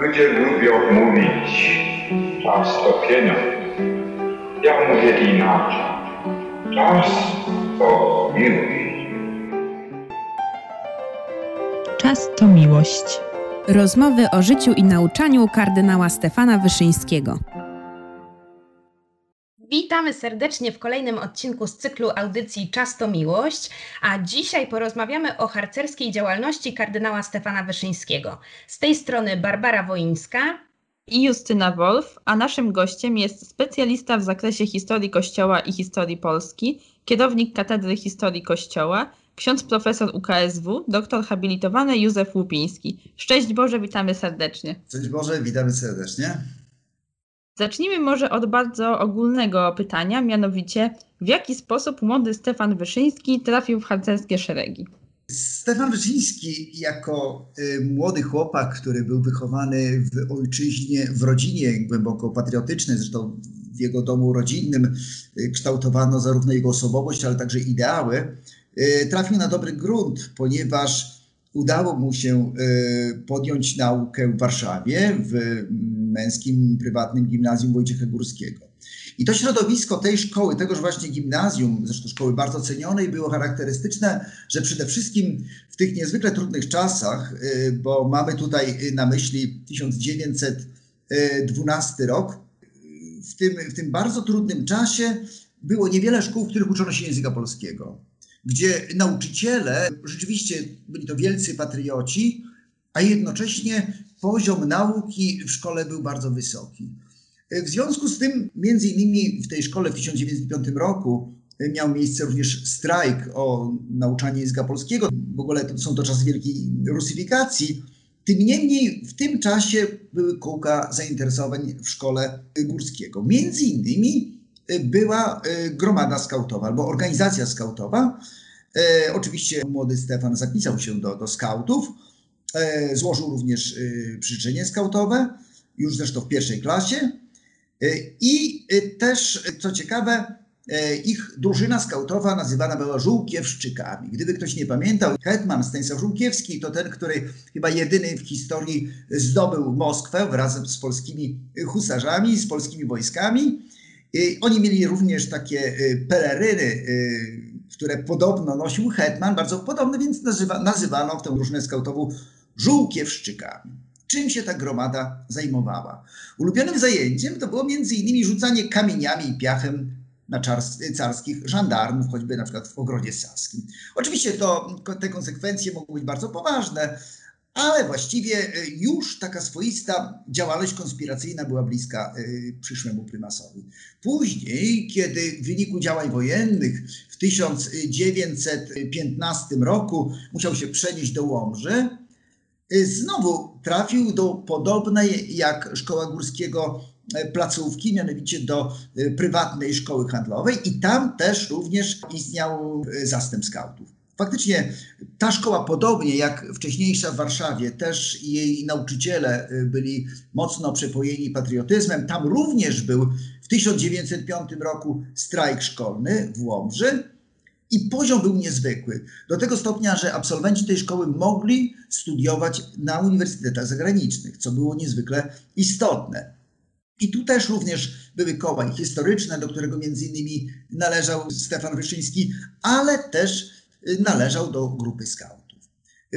Ludzie lubią mówić, czas to pieniądz. Ja mówię inaczej. Czas to miłość. Czas to miłość. Rozmowy o życiu i nauczaniu kardynała Stefana Wyszyńskiego. Witamy serdecznie w kolejnym odcinku z cyklu audycji Czas to Miłość, a dzisiaj porozmawiamy o harcerskiej działalności kardynała Stefana Wyszyńskiego. Z tej strony Barbara Woińska i Justyna Wolf, a naszym gościem jest specjalista w zakresie historii Kościoła i historii Polski, kierownik Katedry Historii Kościoła, ksiądz profesor UKSW, doktor habilitowany Józef Łupiński. Szczęść Boże, witamy serdecznie. Szczęść Boże, witamy serdecznie. Zacznijmy może od bardzo ogólnego pytania, mianowicie w jaki sposób młody Stefan Wyszyński trafił w harcerskie szeregi? Stefan Wyszyński jako y, młody chłopak, który był wychowany w ojczyźnie, w rodzinie głęboko patriotycznej, zresztą w jego domu rodzinnym y, kształtowano zarówno jego osobowość, ale także ideały, y, trafił na dobry grunt, ponieważ udało mu się podjąć naukę w Warszawie w męskim prywatnym gimnazjum Wojciecha Górskiego. I to środowisko tej szkoły, tegoż właśnie gimnazjum, zresztą szkoły bardzo cenionej, było charakterystyczne, że przede wszystkim w tych niezwykle trudnych czasach, y, bo mamy tutaj na myśli 1912 rok, w tym, w tym bardzo trudnym czasie było niewiele szkół, w których uczono się języka polskiego, gdzie nauczyciele rzeczywiście byli to wielcy patrioci, a jednocześnie poziom nauki w szkole był bardzo wysoki. W związku z tym, między innymi w tej szkole w 1905 roku miał miejsce również strajk o nauczanie języka polskiego. W ogóle to są to czasy wielkiej rusyfikacji. Tym niemniej w tym czasie były kółka zainteresowań w szkole górskiego. Między innymi była e, gromada skautowa albo organizacja skautowa. E, oczywiście młody Stefan zapisał się do, do skautów. E, złożył również przyrzeczenie skautowe, już zresztą w pierwszej klasie. E, I e, też, co ciekawe, e, ich drużyna skautowa nazywana była Żółkiewszczykami. Gdyby ktoś nie pamiętał, hetman Stanisław Żółkiewski to ten, który chyba jedyny w historii zdobył Moskwę wraz z polskimi husarzami, z polskimi wojskami. Oni mieli również takie peleryny, które podobno nosił hetman, bardzo podobne, więc nazywa, nazywano tę drużynę skautową Żółkiewszczykami czym się ta gromada zajmowała. Ulubionym zajęciem to było innymi rzucanie kamieniami i piachem na carskich żandarmów, choćby na przykład w ogrodzie saskim. Oczywiście to, te konsekwencje mogą być bardzo poważne, ale właściwie y, już taka swoista działalność konspiracyjna była bliska y, przyszłemu prymasowi. Później, kiedy w wyniku działań wojennych w 1915 roku musiał się przenieść do Łomży, znowu trafił do podobnej jak Szkoła Górskiego e, placówki, mianowicie do e, prywatnej szkoły handlowej i tam też również istniał e, zastęp skautów. Faktycznie ta szkoła, podobnie jak wcześniejsza w Warszawie, też jej nauczyciele byli mocno przepojeni patriotyzmem. Tam również był w 1905 roku strajk szkolny w Łomży. I poziom był niezwykły. Do tego stopnia, że absolwenci tej szkoły mogli studiować na uniwersytetach zagranicznych, co było niezwykle istotne. I tu też również były koła historyczne, do którego między innymi należał Stefan Wyszyński, ale też należał do grupy skautów.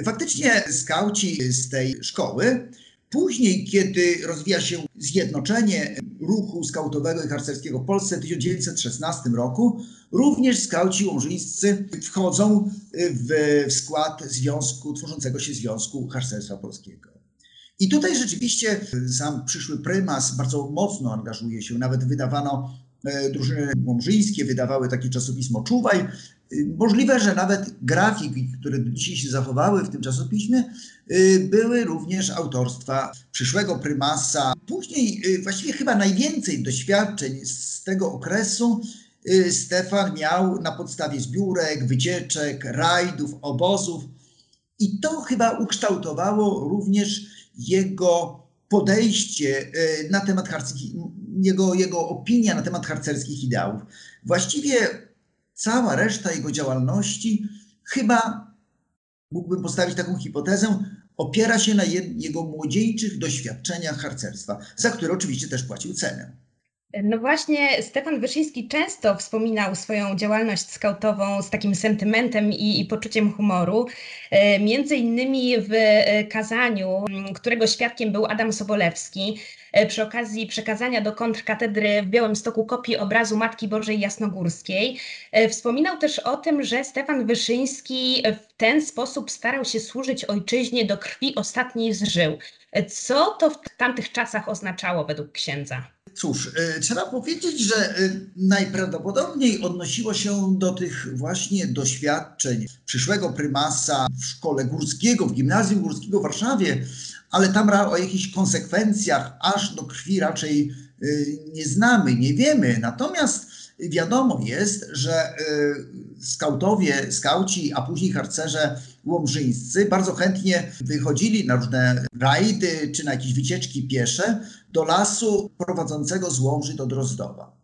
Faktycznie skauci z tej szkoły Później, kiedy rozwija się zjednoczenie ruchu skautowego i harcerskiego w Polsce w 1916 roku, również skauci łomżyńscy wchodzą w, w skład związku, tworzącego się Związku Harcerstwa Polskiego. I tutaj rzeczywiście sam przyszły prymas bardzo mocno angażuje się. Nawet wydawano e, drużyny łomżyńskie, wydawały takie czasopismo Czuwaj, Możliwe, że nawet grafiki, które dzisiaj się zachowały w tym czasopiśmie, y, były również autorstwa przyszłego prymasa. Później, y, właściwie chyba najwięcej doświadczeń z tego okresu y, Stefan miał na podstawie zbiórek, wycieczek, rajdów, obozów. I to chyba ukształtowało również jego podejście na temat harcerskich, jego, jego opinia na temat harcerskich ideałów. Właściwie cała reszta jego działalności chyba mógłbym postawić taką hipotezę, opiera się na jego młodzieńczych doświadczeniach harcerstwa, za które oczywiście też płacił cenę. No właśnie, Stefan Wyszyński często wspominał swoją działalność skautową z takim sentymentem i, i, poczuciem humoru. E, między innymi w e, kazaniu, którego świadkiem był Adam Sobolewski, e, przy okazji przekazania do kontrkatedry w Białymstoku kopii obrazu Matki Bożej Jasnogórskiej, wspominał też o tym, że Stefan Wyszyński w ten sposób starał się służyć ojczyźnie do krwi ostatniej zżył. Co to w tamtych czasach oznaczało według księdza? Cóż, e, trzeba powiedzieć, że e, najprawdopodobniej odnosiło się do tych właśnie doświadczeń przyszłego prymasa w szkole górskiego, w gimnazjum górskiego w Warszawie, ale tam o jakichś konsekwencjach aż do krwi raczej e, nie znamy, nie wiemy. Natomiast wiadomo jest, że skautowie, skauci, a później harcerze łomżyńscy bardzo chętnie wychodzili na różne rajdy czy na jakieś wycieczki piesze do lasu prowadzącego z Łomży do Drozdowa.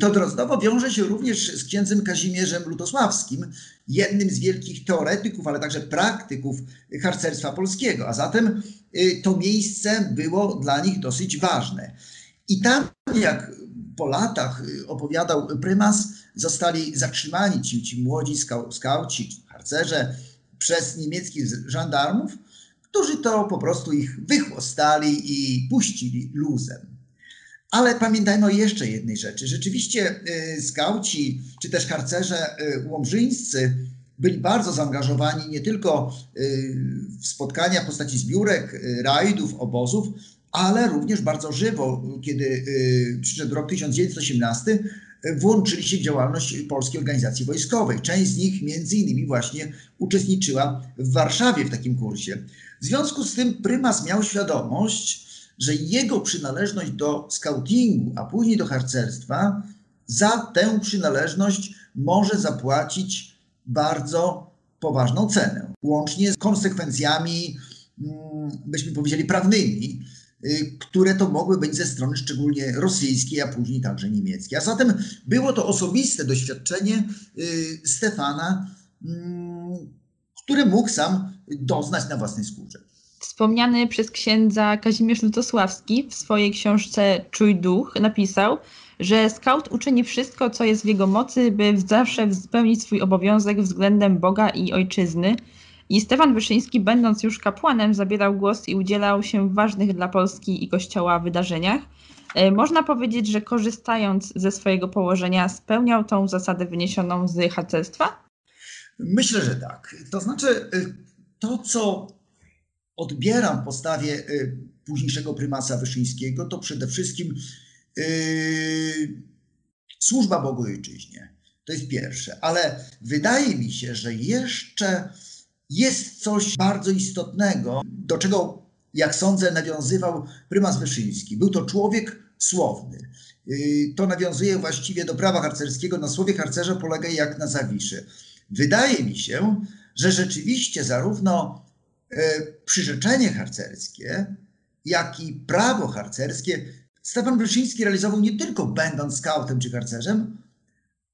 To Drozdowo wiąże się również z księdzem Kazimierzem Lutosławskim, jednym z wielkich teoretyków, ale także praktyków harcerstwa polskiego, a zatem y, to miejsce było dla nich dosyć ważne. I tam, jak po latach y, opowiadał prymas, zostali zatrzymani ci, ci młodzi skauci, harcerze przez niemieckich żandarmów, którzy to po prostu ich wychłostali i puścili luzem. Ale pamiętajmy o jeszcze jednej rzeczy. Rzeczywiście y, skauci czy też harcerze y, łomżyńscy byli bardzo zaangażowani nie tylko y, w spotkania w postaci zbiórek, rajdów, obozów, ale również bardzo żywo, kiedy przyszedł rok 1918, włączyli się w działalność Polskiej Organizacji Wojskowej. Część z nich między innymi właśnie uczestniczyła w Warszawie w takim kursie. W związku z tym prymas miał świadomość, że jego przynależność do skautingu, a później do harcerstwa, za tę przynależność może zapłacić bardzo poważną cenę, łącznie z konsekwencjami, mm, byśmy powiedzieli, prawnymi, które to mogły być ze strony szczególnie rosyjskiej, a później także niemieckiej. A zatem było to osobiste doświadczenie y, Stefana, mm, które mógł sam doznać na własnej skórze. Wspomniany przez księdza Kazimierz Lutosławski w swojej książce Czuj duch napisał, że skaut uczyni wszystko, co jest w jego mocy, by zawsze spełnić swój obowiązek względem Boga i ojczyzny. I Stefan Wyszyński, będąc już kapłanem, zabierał głos i udzielał się w ważnych dla Polski i Kościoła wydarzeniach. E, można powiedzieć, że korzystając ze swojego położenia, spełniał tą zasadę wyniesioną z harcerstwa? Myślę, że tak. To znaczy, y, to co odbieram w postawie y, późniejszego prymasa Wyszyńskiego, to przede wszystkim yy, służba Bogu Ojczyźnie. To jest pierwsze. Ale wydaje mi się, że jeszcze jest coś bardzo istotnego, do czego, jak sądzę, nawiązywał prymas Wyszyński. Był to człowiek słowny. Yy, to nawiązuje właściwie do prawa harcerskiego. Na słowie harcerza polega jak na zawiszy. Wydaje mi się, że rzeczywiście zarówno e, przyrzeczenie harcerskie, jak i prawo harcerskie Stefan Bryszyński realizował nie tylko będąc skautem czy harcerzem,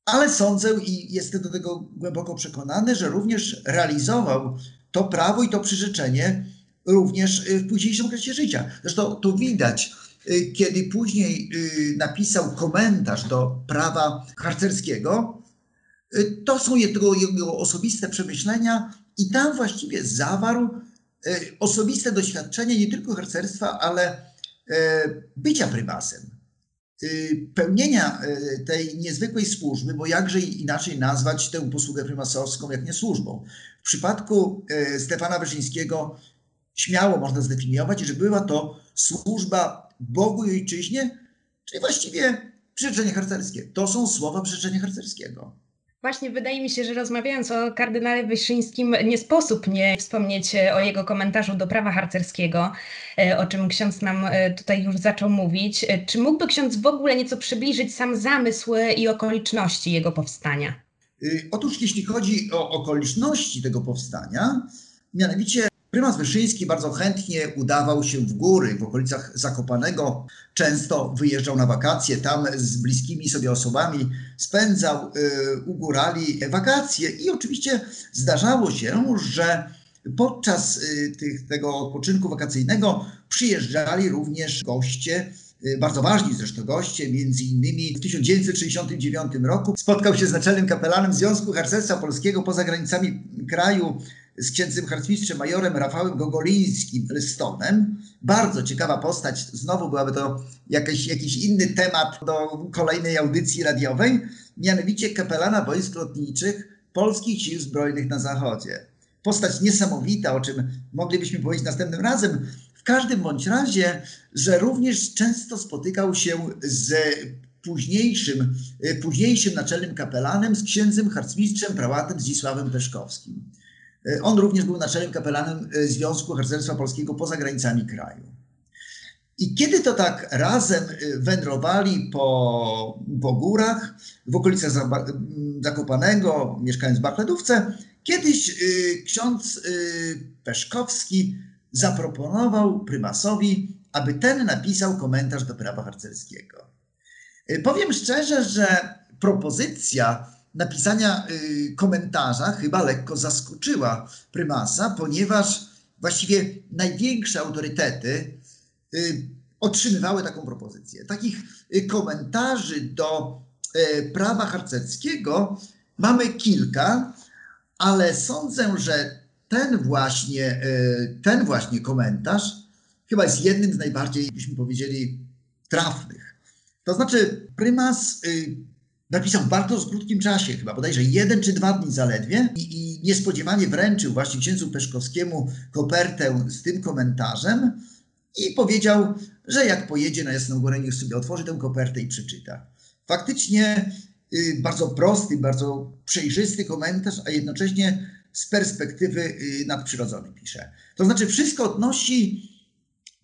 ale sądzę i jestem do tego głęboko przekonany, że również realizował to prawo i to przyrzeczenie również w późniejszym okresie życia. Zresztą to widać, e, kiedy później e, napisał komentarz do prawa harcerskiego, Y, to są jego, jego osobiste przemyślenia i tam właściwie zawarł y, osobiste doświadczenie nie tylko harcerstwa, ale y, bycia prymasem, pełnienia tej niezwykłej służby, bo jakże inaczej nazwać tę posługę prymasowską, jak nie służbą. W przypadku Stefana Wyszyńskiego śmiało można zdefiniować, że była to służba Bogu i ojczyźnie, czyli właściwie przyrzeczenie harcerskie. To są słowa przyrzeczenia harcerskiego. Właśnie wydaje mi się, że rozmawiając o kardynale Wyszyńskim, nie sposób nie wspomnieć e, o jego komentarzu do prawa harcerskiego, e, o czym ksiądz nam e, tutaj już zaczął mówić. Czy mógłby ksiądz w ogóle nieco przybliżyć sam zamysł i okoliczności jego powstania? Y, otóż, jeśli chodzi o okoliczności tego powstania, mianowicie Prymas Wyszyński bardzo chętnie udawał się w góry, w okolicach Zakopanego. Często wyjeżdżał na wakacje, tam z bliskimi sobie osobami spędzał y, u górali wakacje. I oczywiście zdarzało się, że podczas tych, tego odpoczynku wakacyjnego przyjeżdżali również goście Y, bardzo ważni zresztą goście, między innymi w 1969 roku spotkał się z naczelnym kapelanem Związku Harcerstwa Polskiego poza granicami kraju z księdzem harcmistrzem majorem Rafałem Gogolińskim Stonem. Bardzo ciekawa postać, znowu byłaby to jakiś, inny temat do kolejnej audycji radiowej, mianowicie kapelana wojsk lotniczych Polskich Sił Zbrojnych na Zachodzie. Postać niesamowita, o czym moglibyśmy powiedzieć następnym razem, każdym bądź razie, że również często spotykał się z późniejszym, e, późniejszym naczelnym kapelanem, z księdzem harcmistrzem prałatem Zdzisławem Peszkowskim. E, on również był naczelnym kapelanem e, Związku Harcerstwa Polskiego poza granicami kraju. I kiedy to tak razem wędrowali po, po górach, w okolicach Zakopanego, mieszkając w Bachledówce, kiedyś ksiądz Peszkowski zaproponował prymasowi, aby ten napisał komentarz do prawa harcerskiego. Powiem szczerze, że propozycja napisania y, komentarza chyba lekko zaskoczyła prymasa, ponieważ właściwie największe autorytety y, otrzymywały taką propozycję. Takich komentarzy do prawa harcerskiego mamy kilka, ale sądzę, że ten właśnie, ten właśnie komentarz chyba jest jednym z najbardziej, byśmy powiedzieli, trafnych. To znaczy, prymas y, napisał w bardzo krótkim czasie, chyba bodajże jeden czy dwa dni zaledwie, i, i niespodziewanie wręczył właśnie księdzu Peszkowskiemu kopertę z tym komentarzem i powiedział, że jak pojedzie na Jasną Górę, niech sobie otworzy tę kopertę i przeczyta. Faktycznie y, bardzo prosty, bardzo przejrzysty komentarz, a jednocześnie z perspektywy y, nadprzyrodzonej pisze. To znaczy wszystko odnosi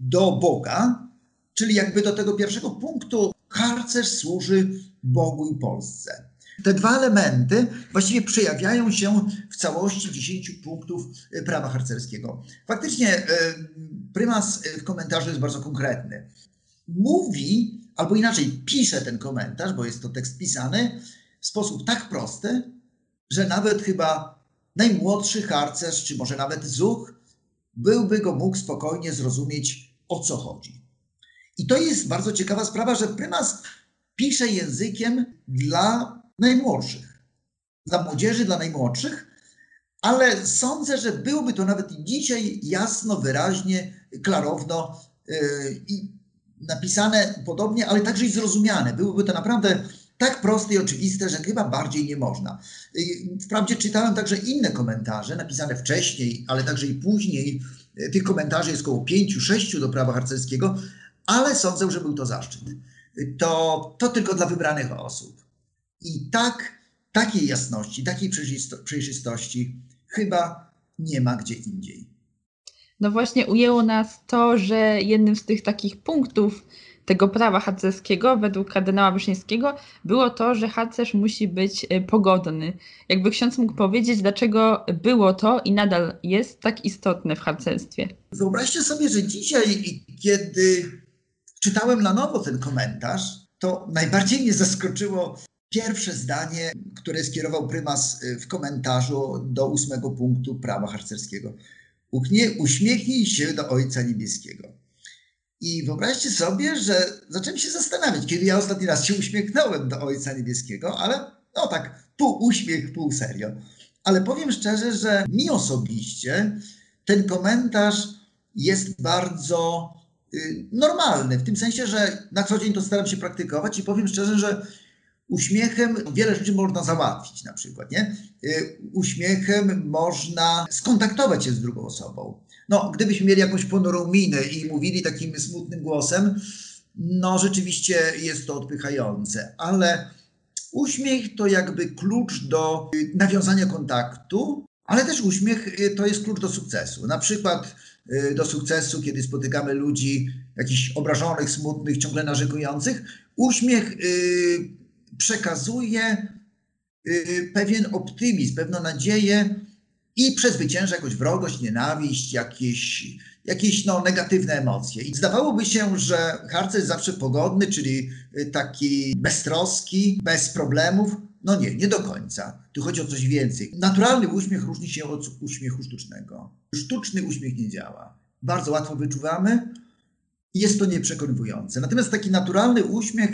do Boga, czyli jakby do tego pierwszego punktu harcerz służy Bogu i Polsce. Te dwa elementy właściwie przejawiają się w całości 10 punktów y, prawa harcerskiego. Faktycznie y, prymas w komentarzu jest bardzo konkretny. Mówi, albo inaczej pisze ten komentarz, bo jest to tekst pisany w sposób tak prosty, że nawet chyba najmłodszy harcerz, czy może nawet zuch, byłby go mógł spokojnie zrozumieć, o co chodzi. I to jest bardzo ciekawa sprawa, że prymas pisze językiem dla najmłodszych, dla młodzieży, dla najmłodszych, ale sądzę, że byłoby to nawet dzisiaj jasno, wyraźnie, klarowno yy, i napisane podobnie, ale także i zrozumiane. Byłoby to naprawdę tak proste i oczywiste, że chyba bardziej nie można. Wprawdzie czytałem także inne komentarze napisane wcześniej, ale także i później. Tych komentarzy jest około pięciu, sześciu do prawa harcerskiego, ale sądzę, że był to zaszczyt. To, to tylko dla wybranych osób. I tak, takiej jasności, takiej przejrzystości chyba nie ma gdzie indziej. No właśnie ujęło nas to, że jednym z tych takich punktów, tego prawa harcerskiego według kardynała Wyszyńskiego było to, że harcerz musi być e, pogodny. Jakby ksiądz mógł powiedzieć, dlaczego było to i nadal jest tak istotne w harcerstwie. Wyobraźcie sobie, że dzisiaj, kiedy czytałem na nowo ten komentarz, to najbardziej mnie zaskoczyło pierwsze zdanie, które skierował prymas e, w komentarzu do ósmego punktu prawa harcerskiego. Uśmiechnij się do Ojca Niebieskiego. I wyobraźcie sobie, że zacząłem się zastanawiać, kiedy ja ostatni raz się uśmiechnąłem do Ojca Niebieskiego, ale no tak, pół uśmiech, pół serio. Ale powiem szczerze, że mi osobiście ten komentarz jest bardzo y, normalny, w tym sensie, że na co dzień to staram się praktykować i powiem szczerze, że uśmiechem wiele rzeczy można załatwić na przykład, nie? Y, uśmiechem można skontaktować się z drugą osobą. No, gdybyśmy mieli jakąś ponurą minę i mówili takim smutnym głosem, no rzeczywiście jest to odpychające, ale uśmiech to jakby klucz do y, nawiązania kontaktu, ale też uśmiech y, to jest klucz do sukcesu. Na przykład y, do sukcesu, kiedy spotykamy ludzi jakichś obrażonych, smutnych, ciągle narzekujących, uśmiech przekazuje pewien optymizm, pewną nadzieję, i przezwycięża jakąś wrogość, nienawiść, jakieś, jakieś no, negatywne emocje. I zdawałoby się, że harcerz zawsze pogodny, czyli y, taki beztroski, bez problemów. No nie, nie do końca. Tu chodzi o coś więcej. Naturalny uśmiech różni się od uśmiechu sztucznego. Sztuczny uśmiech nie działa. Bardzo łatwo wyczuwamy i jest to nieprzekonywujące. Natomiast taki naturalny uśmiech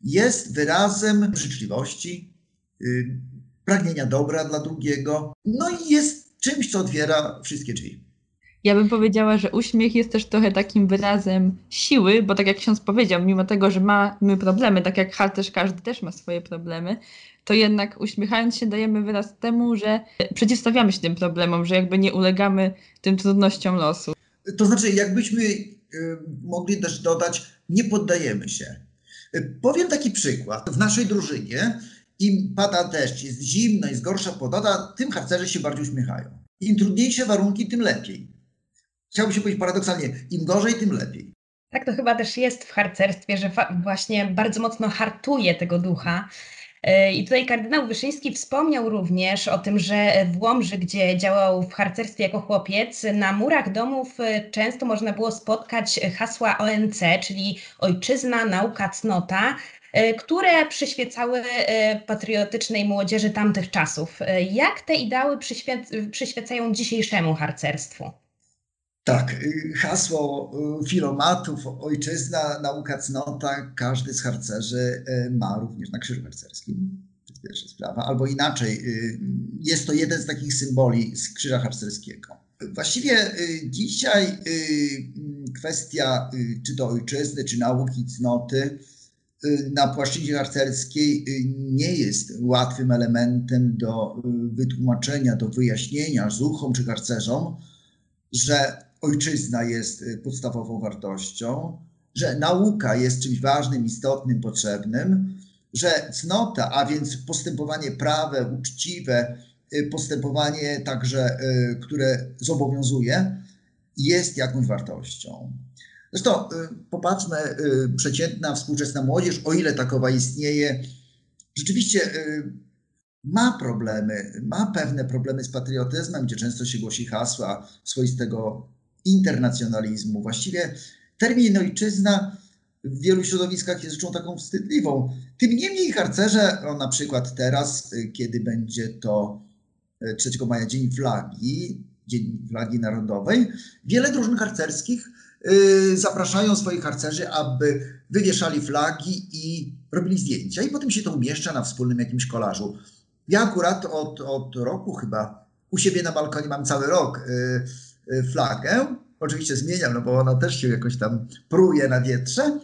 jest wyrazem życzliwości, yy, pragnienia dobra dla drugiego, no i jest czymś, co otwiera wszystkie drzwi. Ja bym powiedziała, że uśmiech jest też trochę takim wyrazem siły, bo tak jak ksiądz powiedział, mimo tego, że mamy problemy, tak jak harcerz każdy też ma swoje problemy, to jednak uśmiechając się dajemy wyraz temu, że przeciwstawiamy się tym problemom, że jakby nie ulegamy tym trudnościom losu. To znaczy, jakbyśmy y, mogli też dodać, nie poddajemy się. Y, powiem taki przykład. W naszej drużynie im pada deszcz, jest zimno, jest gorsza pogoda, tym harcerze się bardziej uśmiechają. Im trudniejsze warunki, tym lepiej. Chciałbym się powiedzieć paradoksalnie, im gorzej, tym lepiej. Tak to chyba też jest w harcerstwie, że właśnie bardzo mocno hartuje tego ducha. E, I tutaj kardynał Wyszyński wspomniał również o tym, że w Łomży, gdzie działał w harcerstwie jako chłopiec, na murach domów e, często można było spotkać hasła ONC, czyli ojczyzna, nauka, cnota, e, które przyświecały patriotycznej młodzieży tamtych czasów. Jak te ideały przyświecają dzisiejszemu harcerstwu? Tak, y, hasło y, filomatów, ojczyzna, nauka cnota, każdy z harcerzy y, ma również na krzyżu harcerskim. To jest pierwsza sprawa. Albo inaczej, jest to jeden z takich symboli z krzyża harcerskiego. Właściwie dzisiaj kwestia czy to ojczyzny, czy nauki cnoty na płaszczyźnie harcerskiej nie jest łatwym elementem do wytłumaczenia, do wyjaśnienia zuchom czy harcerzom, że ojczyzna jest y, podstawową wartością, że nauka jest czymś ważnym, istotnym, potrzebnym, że cnota, a więc postępowanie prawe, uczciwe, y, postępowanie także, y, które zobowiązuje, jest jakąś wartością. Zresztą popatrzmy, przeciętna współczesna młodzież, o ile takowa istnieje, rzeczywiście ma problemy, ma pewne problemy z patriotyzmem, gdzie często się głosi hasła swoistego internacjonalizmu. Właściwie termin ojczyzna w wielu środowiskach jest rzeczą taką wstydliwą. Tym niemniej harcerze, no na przykład teraz, kiedy będzie to 3 e, maja Dzień Flagi, Dzień Flagi Narodowej, wiele drużyn harcerskich e, zapraszają swoich harcerzy, aby wywieszali flagi i robili zdjęcia i potem się to umieszcza na wspólnym jakimś kolażu. Ja akurat od, od roku chyba u siebie na balkonie mam cały rok Y, flagę. Oczywiście zmieniam, no bo ona też się jakoś tam pruje na wietrze,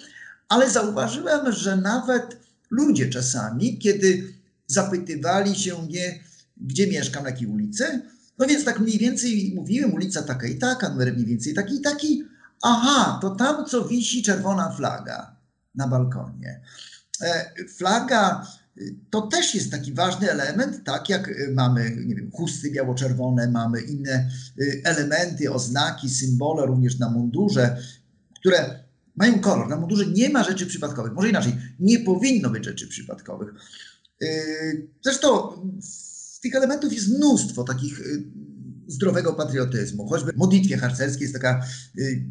ale zauważyłem, że nawet ludzie czasami, kiedy zapytywali się mnie, gdzie mieszkam, na jakiej ulicy, no więc tak mniej więcej mówiłem, ulica taka i taka, numer mniej więcej taki i taki. Aha, to tam, co wisi czerwona flaga na balkonie. E, flaga to też jest taki ważny element, tak jak y, mamy, nie wiem, chusty biało-czerwone, mamy inne y, elementy, oznaki, symbole również na mundurze, które mają kolor. Na mundurze nie ma rzeczy przypadkowych. Może inaczej, nie powinno być rzeczy przypadkowych. Y, zresztą tych elementów jest mnóstwo takich zdrowego patriotyzmu. Choćby w modlitwie harcerskiej jest taka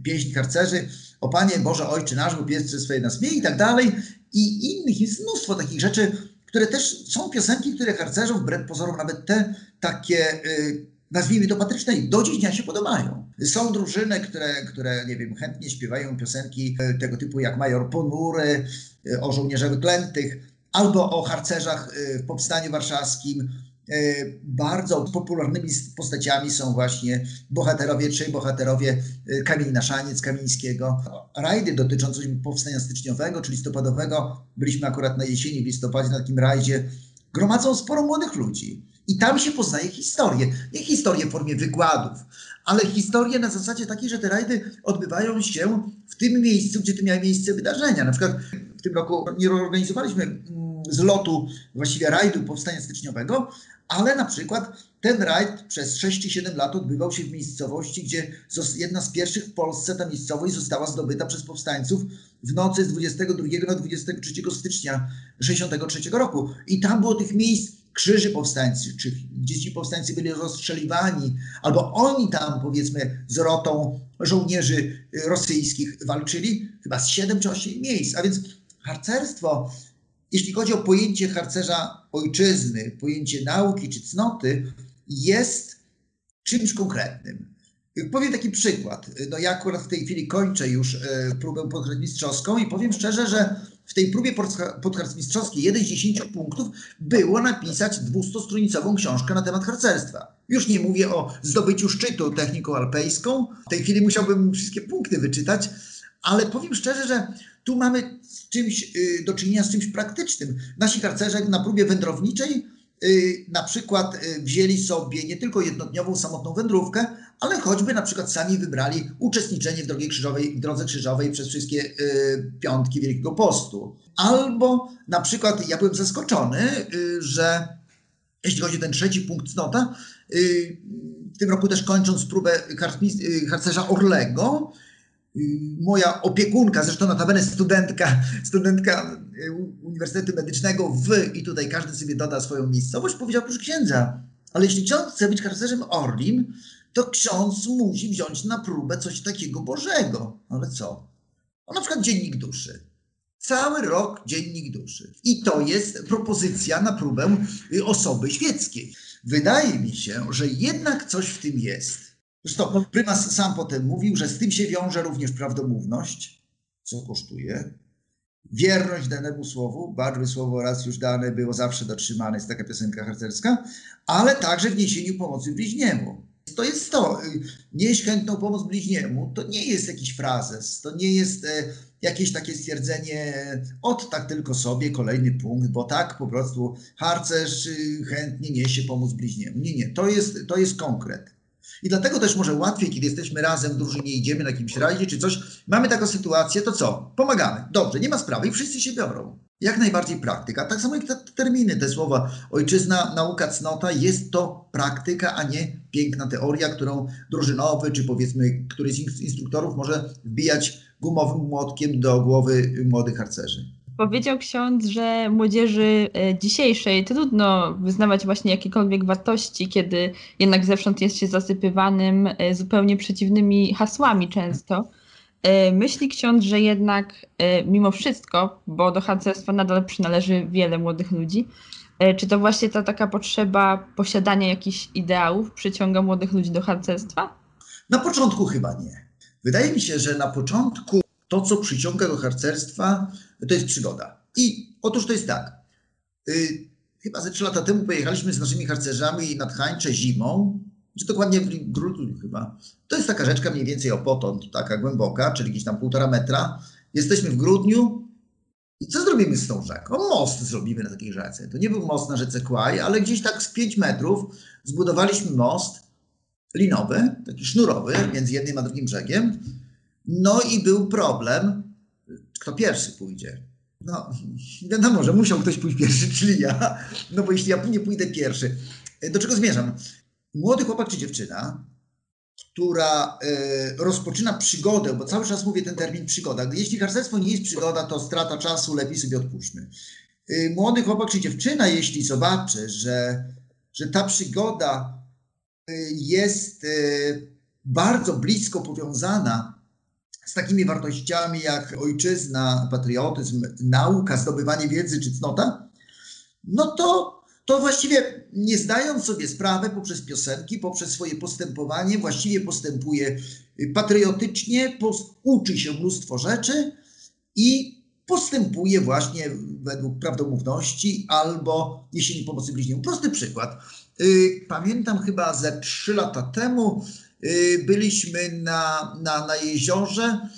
pieśń harcerzy o Panie Boże Ojcze nasz, bo pies swoje nas i tak dalej. I innych jest mnóstwo takich rzeczy, które też są piosenki, które harcerzom, wbrew pozorom, nawet te takie, y, nazwijmy to patryczne, do dziś dnia się podobają. Są drużyny, które, które, nie wiem, chętnie śpiewają piosenki y, tego typu jak Major Ponury, y, o żołnierzach wyklętych, albo o harcerzach w Powstaniu Warszawskim, bardzo popularnymi postaciami są właśnie bohaterowie, trzej bohaterowie e, Kamil Naszaniec, Kamińskiego. Rajdy dotyczące powstania styczniowego czy listopadowego, byliśmy akurat na jesieni, w listopadzie na takim rajdzie, gromadzą sporo młodych ludzi. I tam się poznaje historię. Nie historię w formie wykładów, ale historię na zasadzie takiej, że te rajdy odbywają się w tym miejscu, gdzie te miały miejsce wydarzenia. Na przykład w tym roku nie organizowaliśmy mm, zlotu, właściwie rajdu powstania styczniowego, ale na przykład ten rajd przez 6 czy 7 lat odbywał się w miejscowości, gdzie jedna z pierwszych w Polsce ta miejscowość została zdobyta przez powstańców w nocy z 22 na 23 stycznia 1963 roku. I tam było tych miejsc krzyży powstańców, czy gdzie ci powstańcy byli rozstrzeliwani, albo oni tam powiedzmy z rotą żołnierzy rosyjskich walczyli, chyba z 7 czy 8 miejsc. A więc harcerstwo jeśli chodzi o pojęcie harcerza ojczyzny, pojęcie nauki czy cnoty, jest czymś konkretnym. Powiem taki przykład. No ja akurat w tej chwili kończę już e, próbę podharmistrzowską i powiem szczerze, że w tej próbie podharmistrzowskiej jeden z dziesięciu punktów było napisać 200-stronicową książkę na temat harcerstwa. Już nie mówię o zdobyciu szczytu techniką alpejską. W tej chwili musiałbym wszystkie punkty wyczytać, ale powiem szczerze, że tu mamy czymś y, do czynienia z czymś praktycznym. Nasi harcerze na próbie wędrowniczej y, na przykład y, wzięli sobie nie tylko jednodniową samotną wędrówkę, ale choćby na przykład sami wybrali uczestniczenie w Krzyżowej, Drodze Krzyżowej przez wszystkie piątki Wielkiego Postu. Albo na przykład ja byłem zaskoczony, że jeśli chodzi o ten trzeci punkt cnota, w tym roku też kończąc próbę harcerza Orlego, moja opiekunka, zresztą notabene studentka, studentka y, Uniwersytetu Medycznego w, i tutaj każdy sobie doda swoją miejscowość, powiedział, proszę księdza, ale jeśli ksiądz chce być harcerzem Orlim, to ksiądz musi wziąć na próbę coś takiego Bożego. Ale co? No, na przykład dziennik duszy. Cały rok dziennik duszy. I to jest propozycja na próbę y, osoby świeckiej. Wydaje mi się, że jednak coś w tym jest. Zresztą prymas sam potem mówił, że z tym się wiąże również prawdomówność, co kosztuje, wierność danemu słowu, baczby słowo raz już dane było zawsze dotrzymane, jest taka piosenka harcerska, ale także w niesieniu pomocy bliźniemu. To jest to, nieść chętną pomoc bliźniemu, to nie jest jakiś frazes, to nie jest e, jakieś takie stwierdzenie od tak tylko sobie, kolejny punkt, bo tak po prostu harcerz y, chętnie niesie pomoc bliźniemu. Nie, nie, to jest, to jest konkret. I dlatego też może łatwiej, kiedy jesteśmy razem w drużynie, idziemy na jakimś rajdzie czy coś, mamy taką sytuację, to co? Pomagamy. Dobrze, nie ma sprawy i wszyscy się biorą. Jak najbardziej praktyka. Tak samo jak te terminy, te słowa ojczyzna, nauka, cnota, jest to praktyka, a nie piękna teoria, którą drużynowy, czy powiedzmy któryś z instruktorów może wbijać gumowym młotkiem do głowy młodych harcerzy. Powiedział ksiądz, że młodzieży e, dzisiejszej trudno wyznawać właśnie jakiekolwiek wartości, kiedy jednak zewsząd jest się zasypywanym e, zupełnie przeciwnymi hasłami często. E, myśli ksiądz, że jednak mimo wszystko, bo do harcerstwa nadal przynależy wiele młodych ludzi, czy to właśnie ta taka potrzeba posiadania jakichś ideałów przyciąga młodych ludzi do harcerstwa? Na początku chyba nie. Wydaje mi się, że na początku to, co przyciąga do harcerstwa, to jest przygoda. I otóż to jest tak. Y, chyba ze trzy lata temu pojechaliśmy z naszymi harcerzami nad Hańcze zimą, czy dokładnie w grudniu chyba. To jest taka rzeczka mniej więcej o potąd, taka głęboka, czyli gdzieś tam półtora metra. Jesteśmy w grudniu i co zrobimy z tą rzeką? Most zrobimy na takiej rzece. To nie był most na rzece Kłaj, ale gdzieś tak z 5 metrów zbudowaliśmy most linowy, taki sznurowy, między jednym a drugim brzegiem. No i był problem, kto pierwszy pójdzie. No, wiadomo, że musiał ktoś pójść pierwszy, czyli ja. No bo jeśli ja nie pójdę pierwszy. Do czego zmierzam? Młody chłopak czy dziewczyna, która y, rozpoczyna przygodę, bo cały czas mówię ten termin przygoda. Jeśli harcerstwo nie jest przygoda, to strata czasu, lepiej sobie odpuśćmy. Y, młody chłopak czy dziewczyna, jeśli zobaczy, że, że ta przygoda y, jest bardzo blisko powiązana z takimi wartościami jak ojczyzna, patriotyzm, nauka, zdobywanie wiedzy czy cnota, no to, to właściwie nie zdając sobie sprawy poprzez piosenki, poprzez swoje postępowanie, właściwie postępuje patriotycznie, uczy się mnóstwo rzeczy i postępuje właśnie według prawdomówności albo niesienie pomocy bliźniemu. Prosty przykład. Y, pamiętam chyba ze trzy lata temu byliśmy na, na, na jeziorze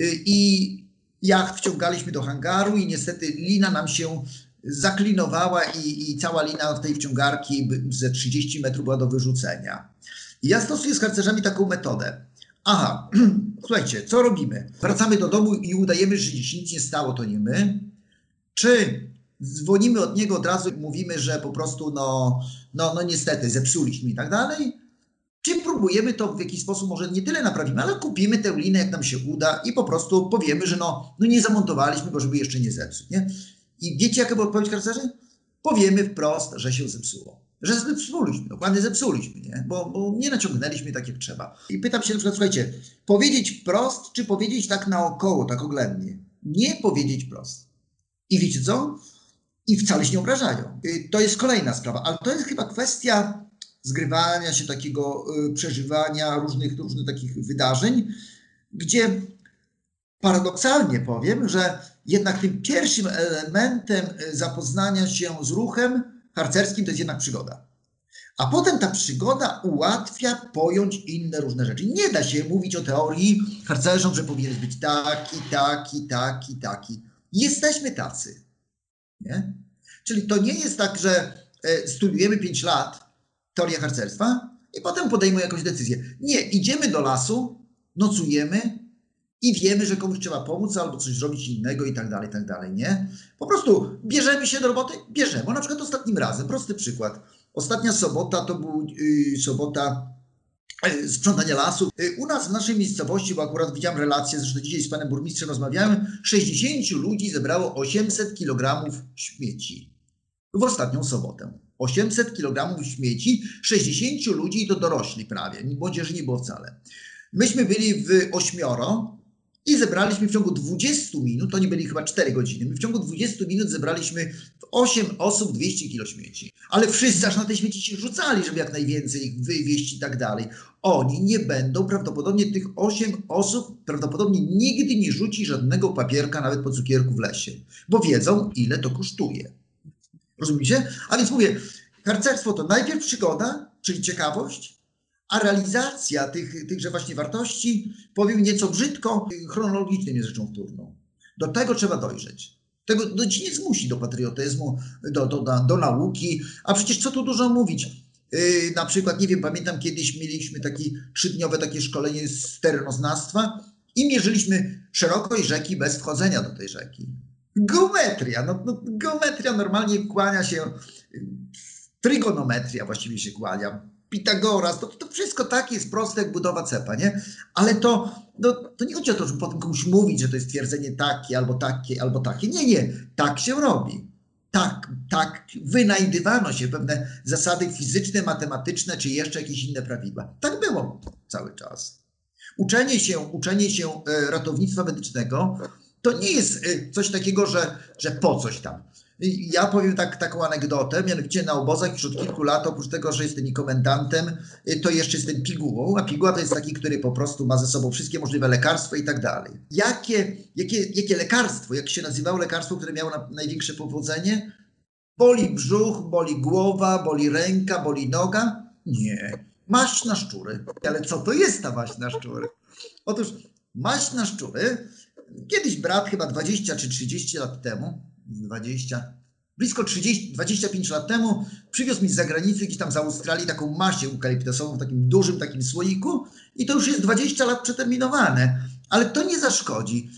y, i jacht wciągaliśmy do hangaru i niestety lina nam się zaklinowała i, i cała lina tej wciągarki ze 30 metrów była do wyrzucenia. Ja stosuję z harcerzami taką metodę. Aha, słuchajcie, co robimy? Wracamy do domu i udajemy, że się nic nie stało, to nie my. Czy dzwonimy od niego od razu i mówimy, że po prostu no, no, no niestety zepsuliśmy i tak dalej? Czy próbujemy to w jakiś sposób, może nie tyle naprawimy, ale kupimy tę linę, jak nam się uda i po prostu powiemy, że no, no nie zamontowaliśmy bo żeby jeszcze nie zepsuć. Nie? I wiecie, jaka była odpowiedź karcerzy? Powiemy wprost, że się zepsuło. Że zepsuliśmy, dokładnie zepsuliśmy, nie? Bo, bo nie naciągnęliśmy tak jak trzeba. I pytam się na przykład, słuchajcie, powiedzieć wprost, czy powiedzieć tak naokoło, tak oględnie? Nie powiedzieć wprost. I wiecie co? i wcale się nie obrażają. Y, to jest kolejna sprawa, ale to jest chyba kwestia zgrywania się takiego y, przeżywania różnych, różnych takich wydarzeń, gdzie paradoksalnie powiem, że jednak tym pierwszym elementem y, zapoznania się z ruchem harcerskim to jest jednak przygoda. A potem ta przygoda ułatwia pojąć inne różne rzeczy. Nie da się mówić o teorii harcerzom, że powinien być taki, taki, taki, taki. Jesteśmy tacy. Nie? Czyli to nie jest tak, że e, studiujemy 5 lat teorię harcerstwa i potem podejmujemy jakąś decyzję. Nie, idziemy do lasu, nocujemy i wiemy, że komuś trzeba pomóc albo coś zrobić innego i tak dalej, i tak dalej, nie? Po prostu bierzemy się do roboty, bierzemy. Na przykład ostatnim razem, prosty przykład. Ostatnia sobota to był yy, sobota yy, sprzątania lasu. Yy, u nas w naszej miejscowości, bo akurat widziałem relację, zresztą dzisiaj z panem burmistrzem rozmawiałem, 60 ludzi zebrało 800 kg śmieci w ostatnią sobotę. 800 kg śmieci, 60 ludzi i to dorośli prawie, młodzieży nie było wcale. Myśmy byli w ośmioro i zebraliśmy w ciągu 20 minut, to nie byli chyba 4 godziny, my w ciągu 20 minut zebraliśmy w 8 osób 200 kg śmieci. Ale wszyscy aż na te śmieci się rzucali, żeby jak najwięcej ich wywieźć i tak dalej. Oni nie będą, prawdopodobnie tych 8 osób prawdopodobnie nigdy nie rzuci żadnego papierka nawet po cukierku w lesie, bo wiedzą ile to kosztuje. Rozumiecie? A więc mówię, harcerstwo to najpierw przygoda, czyli ciekawość, a realizacja tych, tychże właśnie wartości, powiem nieco brzydko, chronologicznie jest rzeczą wtórną. Do tego trzeba dojrzeć. Tego do no, ci nie zmusi do patriotyzmu, do, do, do, do nauki, a przecież co tu dużo mówić. Yy, na przykład, nie wiem, pamiętam kiedyś mieliśmy takie trzydniowe takie szkolenie z terenoznawstwa i mierzyliśmy szerokość rzeki bez wchodzenia do tej rzeki. Geometria, no, no, geometria normalnie kłania się, trygonometria właściwie się kłania, Pitagoras, to, to wszystko tak jest proste jak budowa cepa, nie? Ale to, no, to nie chodzi o to, żeby potem komuś mówić, że to jest twierdzenie takie, albo takie, albo takie. Nie, nie, tak się robi. Tak, tak, wynajdywano się pewne zasady fizyczne, matematyczne, czy jeszcze jakieś inne prawidła. Tak było cały czas. Uczenie się, uczenie się e, ratownictwa medycznego to nie jest y, coś takiego, że, że po coś tam. Ja powiem tak, taką anegdotę, mianowicie na obozach już od kilku lat, oprócz tego, że jestem i komendantem, y, to jeszcze jestem pigułą, a piguła to jest taki, który po prostu ma ze sobą wszystkie możliwe lekarstwa i tak dalej. Jakie, jakie, jakie lekarstwo, jak się nazywało lekarstwo, które miało na, największe powodzenie? Boli brzuch, boli głowa, boli ręka, boli noga? Nie. Maść na szczury. Ale co to jest ta maść na szczury? Otóż maść na szczury Kiedyś brat, chyba 20 czy 30 lat temu, 20, blisko 30, 25 lat temu, przywiózł mi z zagranicy, gdzieś tam z Australii, taką masię eukaliptosową w takim dużym takim słoiku i to już jest 20 lat przeterminowane, ale to nie zaszkodzi.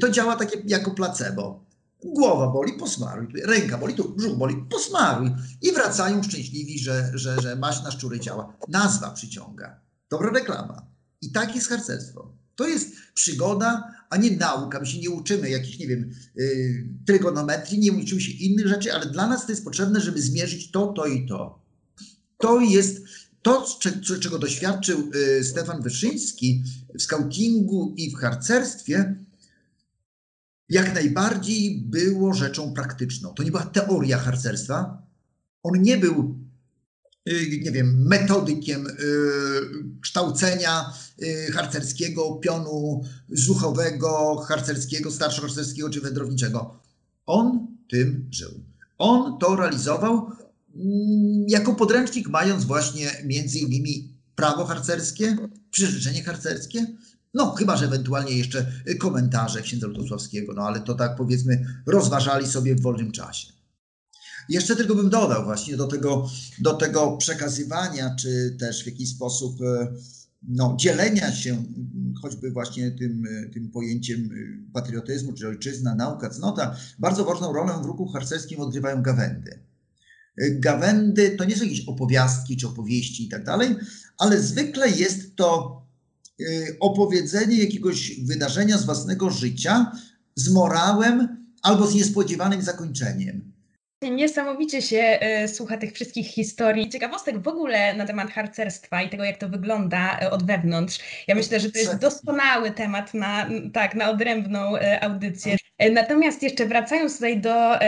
To działa takie jako placebo. Głowa boli, posmaruj. Ręka boli, tu brzuch boli, posmaruj. I wracają szczęśliwi, że, że, że maś na szczury działa. Nazwa przyciąga. Dobra reklama. I tak jest harcerstwo. To jest przygoda, a nie nauka. My się nie uczymy jakichś, nie wiem, yy, trygonometrii, nie uczymy się innych rzeczy, ale dla nas to jest potrzebne, żeby zmierzyć to, to i to. To jest to, czego doświadczył yy, Stefan Wyszyński w skautingu i w harcerstwie, jak najbardziej było rzeczą praktyczną. To nie była teoria harcerstwa. On nie był Y, nie wiem, metodykiem y, kształcenia y, harcerskiego, pionu zuchowego, harcerskiego, starszoharcerskiego czy wędrowniczego. On tym żył. On to realizował mm, jako podręcznik, mając właśnie między innymi prawo harcerskie, przyrzeczenie harcerskie, no, chyba, że ewentualnie jeszcze komentarze księdza Lutosławskiego, no ale to tak powiedzmy rozważali sobie w wolnym czasie. Jeszcze tylko bym dodał właśnie do tego, do tego przekazywania, czy też w jakiś sposób e, no, dzielenia się choćby właśnie tym, e, tym pojęciem e, patriotyzmu, czy ojczyzna, nauka, cnota, bardzo ważną rolę w ruchu harcerskim odgrywają gawędy. Gawędy to nie są jakieś opowiastki czy opowieści i tak dalej, ale zwykle jest to opowiedzenie jakiegoś wydarzenia z własnego życia z morałem albo z niespodziewanym zakończeniem. Niesamowicie się y, słucha tych wszystkich historii, ciekawostek w ogóle na temat harcerstwa i tego, jak to wygląda y, od wewnątrz. Ja myślę, że to jest doskonały temat na, tak, na odrębną y, audycję. Natomiast jeszcze wracając tutaj do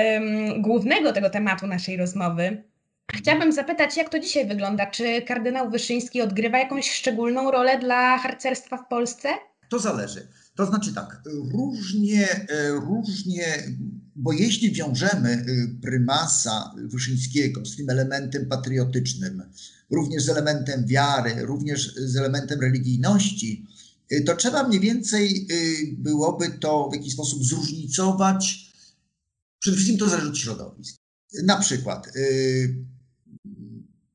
głównego tego tematu naszej rozmowy, chciałabym zapytać, jak to dzisiaj wygląda? Czy kardynał Wyszyński odgrywa jakąś szczególną rolę dla harcerstwa w Polsce? To zależy. To znaczy tak, różnie, różnie bo jeśli wiążemy y, prymasa Wyszyńskiego z tym elementem patriotycznym, również z elementem wiary, również z elementem religijności, y, to trzeba mniej więcej y, byłoby to w jakiś sposób zróżnicować. Przede wszystkim to zależy od środowisk. Na przykład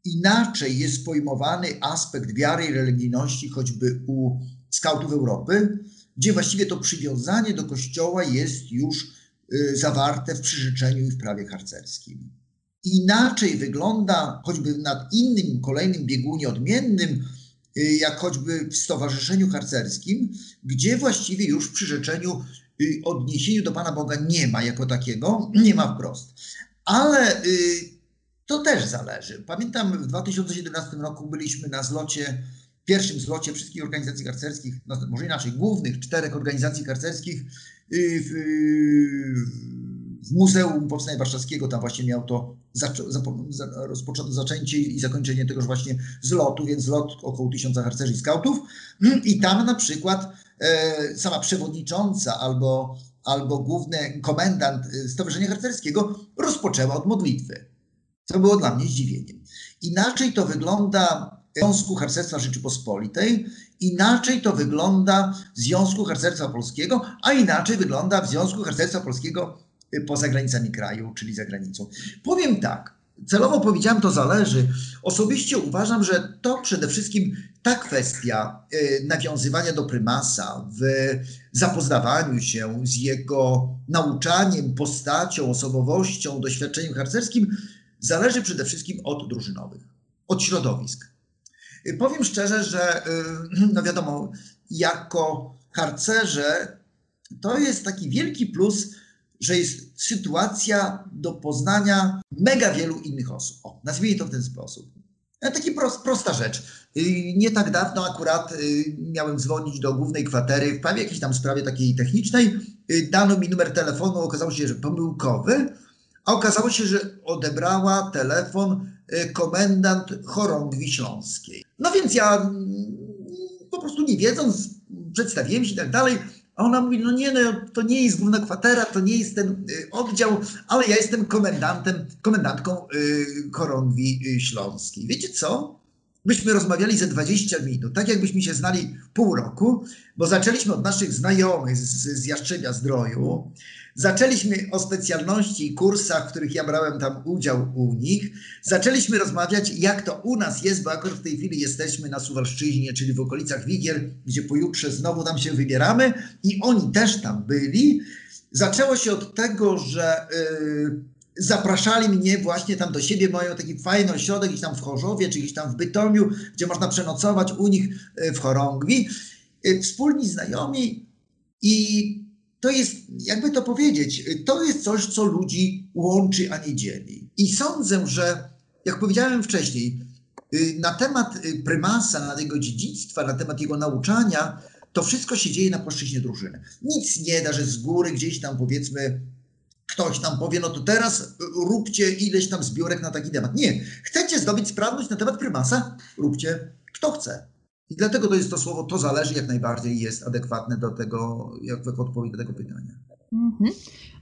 inaczej jest pojmowany aspekt wiary i religijności choćby u skautów Europy, gdzie właściwie to przywiązanie do kościoła jest już zawarte w przyrzeczeniu i w prawie harcerskim. Inaczej wygląda choćby na innym, kolejnym biegunie odmiennym, y, jak choćby w Stowarzyszeniu Harcerskim, gdzie właściwie już w przyrzeczeniu y, odniesieniu do Pana Boga nie ma jako takiego, nie ma wprost. Ale to też zależy. Pamiętam w 2017 roku byliśmy na zlocie, pierwszym zlocie wszystkich organizacji harcerskich, no może inaczej, głównych czterech organizacji harcerskich Y, w, w Muzeum Powstania Warszawskiego, tam właśnie miał to rozpoczęte zaczęcie i zakończenie tegoż właśnie zlotu, więc zlot około tysiąca harcerzy i skautów. I tam na przykład e, sama przewodnicząca albo, albo główny komendant e, Stowarzyszenia Harcerskiego rozpoczęła od modlitwy. To było dla mnie zdziwieniem. Inaczej to wygląda Związku Harcerstwa Rzeczypospolitej, Inaczej to wygląda w Związku Harcerstwa Polskiego, a inaczej wygląda w Związku Harcerstwa Polskiego y, poza granicami kraju, czyli za granicą. Powiem tak, celowo powiedziałem, to zależy. Osobiście uważam, że to przede wszystkim ta kwestia y, nawiązywania do prymasa w zapoznawaniu się z jego nauczaniem, postacią, osobowością, doświadczeniem harcerskim zależy przede wszystkim od drużynowych, od środowisk. Powiem szczerze, że y, no wiadomo, jako harcerze to jest taki wielki plus, że jest sytuacja do poznania mega wielu innych osób. O, nazwijmy to w ten sposób. E, taki prost, prosta rzecz. Y, nie tak dawno akurat y, miałem dzwonić do głównej kwatery w prawie jakiejś tam sprawie takiej technicznej. Dano mi numer telefonu, okazało się, że pomyłkowy, a okazało się, że odebrała telefon komendant chorągwi śląskiej. No więc ja mm, po prostu nie wiedząc, przedstawiłem się i tak dalej, a ona mówi, no nie, no, to nie jest główna kwatera, to nie jest ten y, oddział, ale ja jestem komendantem, komendantką y, chorągwi y, śląskiej. Wiecie co? Myśmy rozmawiali ze 20 minut, tak jakbyśmy się znali pół roku, bo zaczęliśmy od naszych znajomych z, z Jastrzębia Zdroju, Zaczęliśmy o specjalności i kursach, w których ja brałem tam udział u nich. Zaczęliśmy rozmawiać, jak to u nas jest, bo akurat w tej chwili jesteśmy na Suwalszczyźnie, czyli w okolicach Wigier, gdzie pojutrze znowu tam się wybieramy i oni też tam byli. Zaczęło się od tego, że yy, zapraszali mnie właśnie tam do siebie, mają taki fajny ośrodek gdzieś tam w Chorzowie, czy gdzieś tam w Bytomiu, gdzie można przenocować u nich y, w Chorągwi. Yy, wspólni znajomi i to jest, jakby to powiedzieć, to jest coś, co ludzi łączy, a nie dzieli. I sądzę, że, jak powiedziałem wcześniej, y, na temat y, prymasa, na jego dziedzictwa, na temat jego nauczania, to wszystko się dzieje na płaszczyźnie drużyny. Nic nie da, że z góry gdzieś tam powiedzmy ktoś tam powie, no to teraz róbcie ileś tam zbiórek na taki temat. Nie. Chcecie zdobyć sprawność na temat prymasa? Róbcie kto chce. I dlatego to jest to słowo, to zależy jak najbardziej jest adekwatne do tego, jak odpowiedź do tego pytania. Mhm.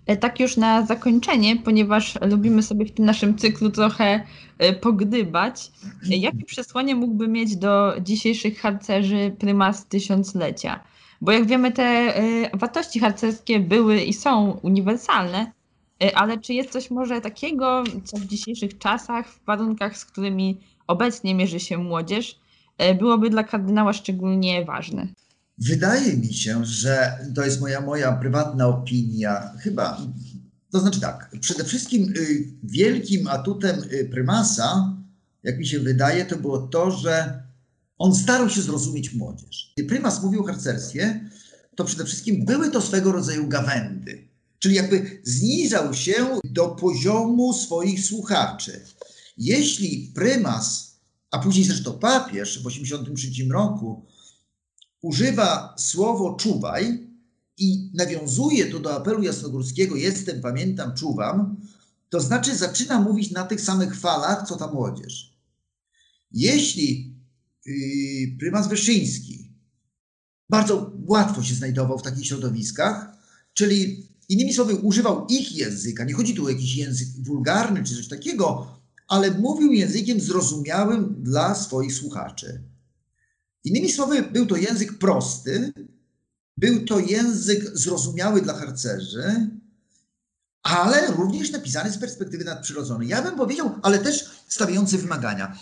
E, tak już na zakończenie, ponieważ lubimy sobie w tym naszym cyklu trochę e, pogdybać, e, jakie przesłanie mógłby mieć do dzisiejszych harcerzy prymas tysiąclecia? Bo jak wiemy, te wartości harcerskie były i są uniwersalne, ale czy jest coś może takiego, co w dzisiejszych czasach, w warunkach, z którymi obecnie mierzy się młodzież, byłoby dla kardynała szczególnie ważne? Wydaje mi się, że to jest moja, moja prywatna opinia. Chyba, to znaczy tak, przede wszystkim y, wielkim atutem y, prymasa, jak mi się wydaje, to było to, że on starał się zrozumieć młodzież. Gdy prymas mówił o harcerstwie, to przede wszystkim były to swego rodzaju gawędy. Czyli jakby zniżał się do poziomu swoich słuchaczy. Jeśli prymas, a później zresztą papież w 1983 roku używa słowo czuwaj i nawiązuje to do apelu jasnogórskiego jestem, pamiętam, czuwam, to znaczy zaczyna mówić na tych samych falach, co ta młodzież. Jeśli yy, prymas Wyszyński bardzo łatwo się znajdował w takich środowiskach, czyli innymi słowy używał ich języka, nie chodzi tu o jakiś język wulgarny czy coś takiego, ale mówił językiem zrozumiałym dla swoich słuchaczy. Innymi słowy, był to język prosty, był to język zrozumiały dla harcerzy, ale również napisany z perspektywy nadprzyrodzonej. Ja bym powiedział, ale też stawiający wymagania.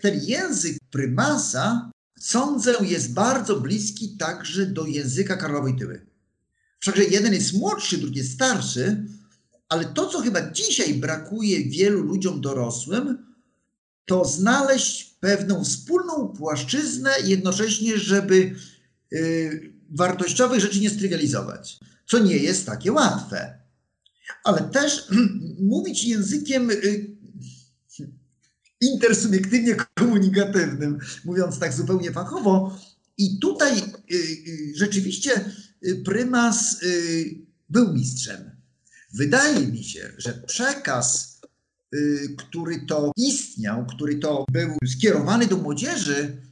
Ten język prymasa, sądzę, jest bardzo bliski także do języka Karlowej Tyły. Wszakże jeden jest młodszy, drugi jest starszy, ale to, co chyba dzisiaj brakuje wielu ludziom dorosłym, to znaleźć pewną wspólną płaszczyznę, jednocześnie, żeby yy, wartościowych rzeczy nie strywializować, co nie jest takie łatwe. Ale też mówić językiem yy, intersubiektywnie komunikatywnym, mówiąc tak zupełnie fachowo. I tutaj yy, rzeczywiście prymas był mistrzem. Wydaje mi się, że przekaz, y, który to istniał, który to był skierowany do młodzieży,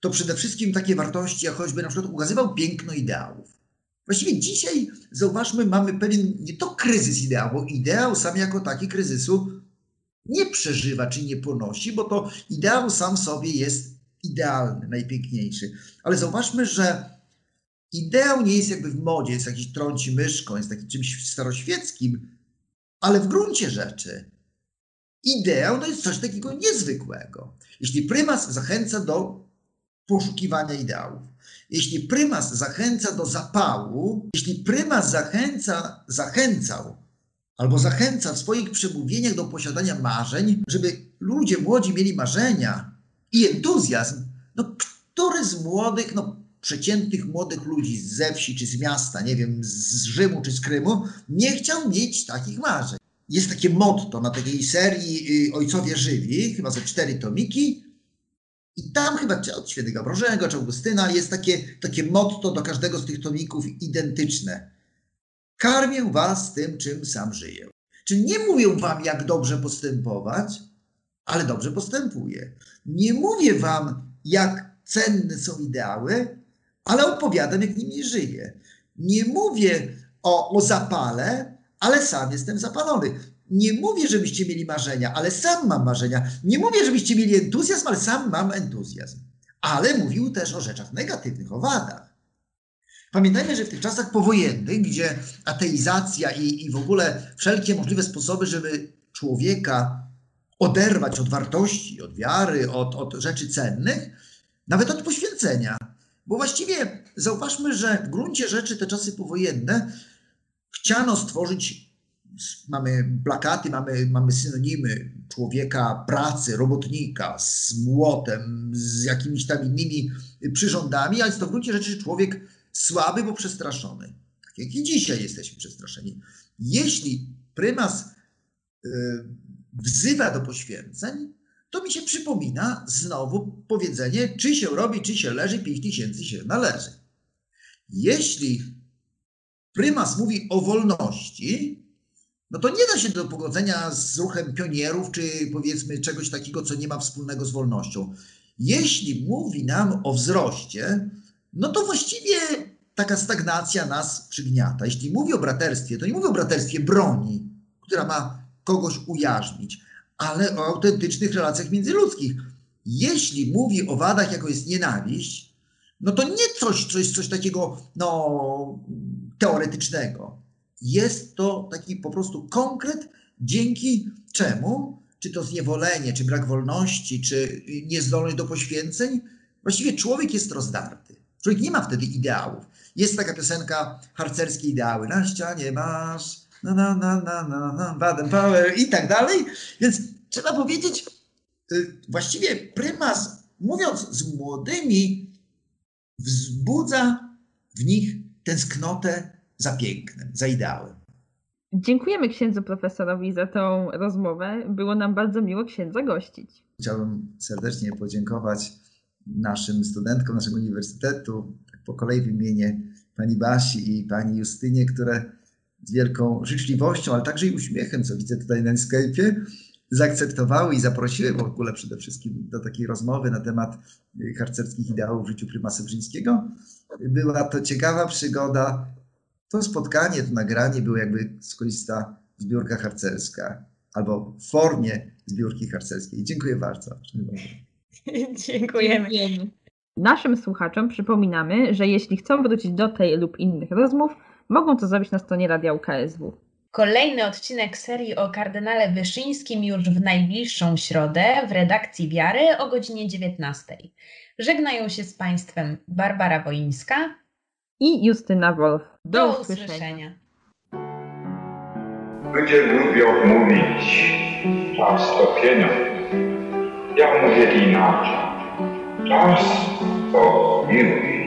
to przede wszystkim takie wartości, jak choćby na przykład ukazywał piękno ideałów. Właściwie dzisiaj, zauważmy, mamy pewien nie to kryzys ideału, bo ideał sam jako taki kryzysu nie przeżywa czy nie ponosi, bo to ideał sam sobie jest idealny, najpiękniejszy. Ale zauważmy, że Ideał nie jest jakby w modzie, jest jakiś trąci myszką, jest takim czymś staroświeckim, ale w gruncie rzeczy ideał to jest coś takiego niezwykłego. Jeśli prymas zachęca do poszukiwania ideałów, jeśli prymas zachęca do zapału, jeśli prymas zachęca, zachęcał albo zachęca w swoich przemówieniach do posiadania marzeń, żeby ludzie młodzi mieli marzenia i entuzjazm, no który z młodych, no przeciętnych młodych ludzi ze wsi czy z miasta, nie wiem, z Rzymu czy z Krymu, nie chciał mieć takich marzeń. Jest takie motto na takiej serii y, Ojcowie Żywi, chyba ze cztery tomiki, i tam chyba od świętego Brożego czy Augustyna jest takie, takie motto do każdego z tych tomików identyczne. Karmię was tym, czym sam żyję. Czyli nie mówię wam, jak dobrze postępować, ale dobrze postępuję. Nie mówię wam, jak cenne są ideały, ale opowiadam, jak nimi żyję. Nie mówię o, o zapale, ale sam jestem zapalony. Nie mówię, żebyście mieli marzenia, ale sam mam marzenia. Nie mówię, żebyście mieli entuzjazm, ale sam mam entuzjazm. Ale mówił też o rzeczach negatywnych, o wadach. Pamiętajmy, że w tych czasach powojennych, gdzie ateizacja i, i w ogóle wszelkie możliwe sposoby, żeby człowieka oderwać od wartości, od wiary, od, od rzeczy cennych, nawet od poświęcenia, bo właściwie zauważmy, że w gruncie rzeczy te czasy powojenne chciano stworzyć, mamy plakaty, mamy, mamy synonimy człowieka pracy, robotnika z młotem, z jakimiś tam innymi przyrządami, ale jest to w gruncie rzeczy człowiek słaby, bo przestraszony. Tak jak i dzisiaj jesteśmy przestraszeni. Jeśli prymas y, wzywa do poświęceń, to mi się przypomina znowu powiedzenie, czy się robi, czy się leży, pięć tysięcy się należy. Jeśli prymas mówi o wolności, no to nie da się do pogodzenia z ruchem pionierów, czy powiedzmy czegoś takiego, co nie ma wspólnego z wolnością. Jeśli mówi nam o wzroście, no to właściwie taka stagnacja nas przygniata. Jeśli mówi o braterstwie, to nie mówi o braterstwie broni, która ma kogoś ujarzmić, ale o autentycznych relacjach międzyludzkich. Jeśli mówi o wadach, jako jest nienawiść, no to nie coś, coś, coś takiego no, teoretycznego. Jest to taki po prostu konkret, dzięki czemu, czy to zniewolenie, czy brak wolności, czy niezdolność do poświęceń, właściwie człowiek jest rozdarty. Człowiek nie ma wtedy ideałów. Jest taka piosenka harcerskie ideały. Na ścianie masz na, na, na, na, na, na, Baden Power i tak dalej. Więc trzeba powiedzieć, y, właściwie prymas, mówiąc z młodymi, wzbudza w nich tęsknotę za pięknem, za ideałem. Dziękujemy księdzu profesorowi za tą rozmowę. Było nam bardzo miło księdza gościć. Chciałbym serdecznie podziękować naszym studentkom naszego uniwersytetu, tak po kolei wymienię pani Basi i pani Justynie, które z wielką życzliwością, ale także i uśmiechem, co widzę tutaj na Skype'ie, zaakceptowały i zaprosiły w ogóle przede wszystkim do takiej rozmowy na temat harcerskich ideałów w życiu prymasa Brzyńskiego. Była to ciekawa przygoda. To spotkanie, to nagranie było jakby swoista zbiórka harcerska albo w formie zbiórki harcerskiej. Dziękuję bardzo. Dziękujemy. Dziękujemy. Naszym słuchaczom przypominamy, że jeśli chcą wrócić do tej lub innych rozmów, mogą to zrobić na stronie Radia UKSW. Kolejny odcinek serii o kardynale Wyszyńskim już w najbliższą środę w redakcji Wiary o godzinie 19. Żegnają się z Państwem Barbara Woińska I Justyna Wolf. Do, Do, usłyszenia. usłyszenia. Ludzie lubią mówić czas to pieniądz. Ja mówię inaczej. Czas to miłość.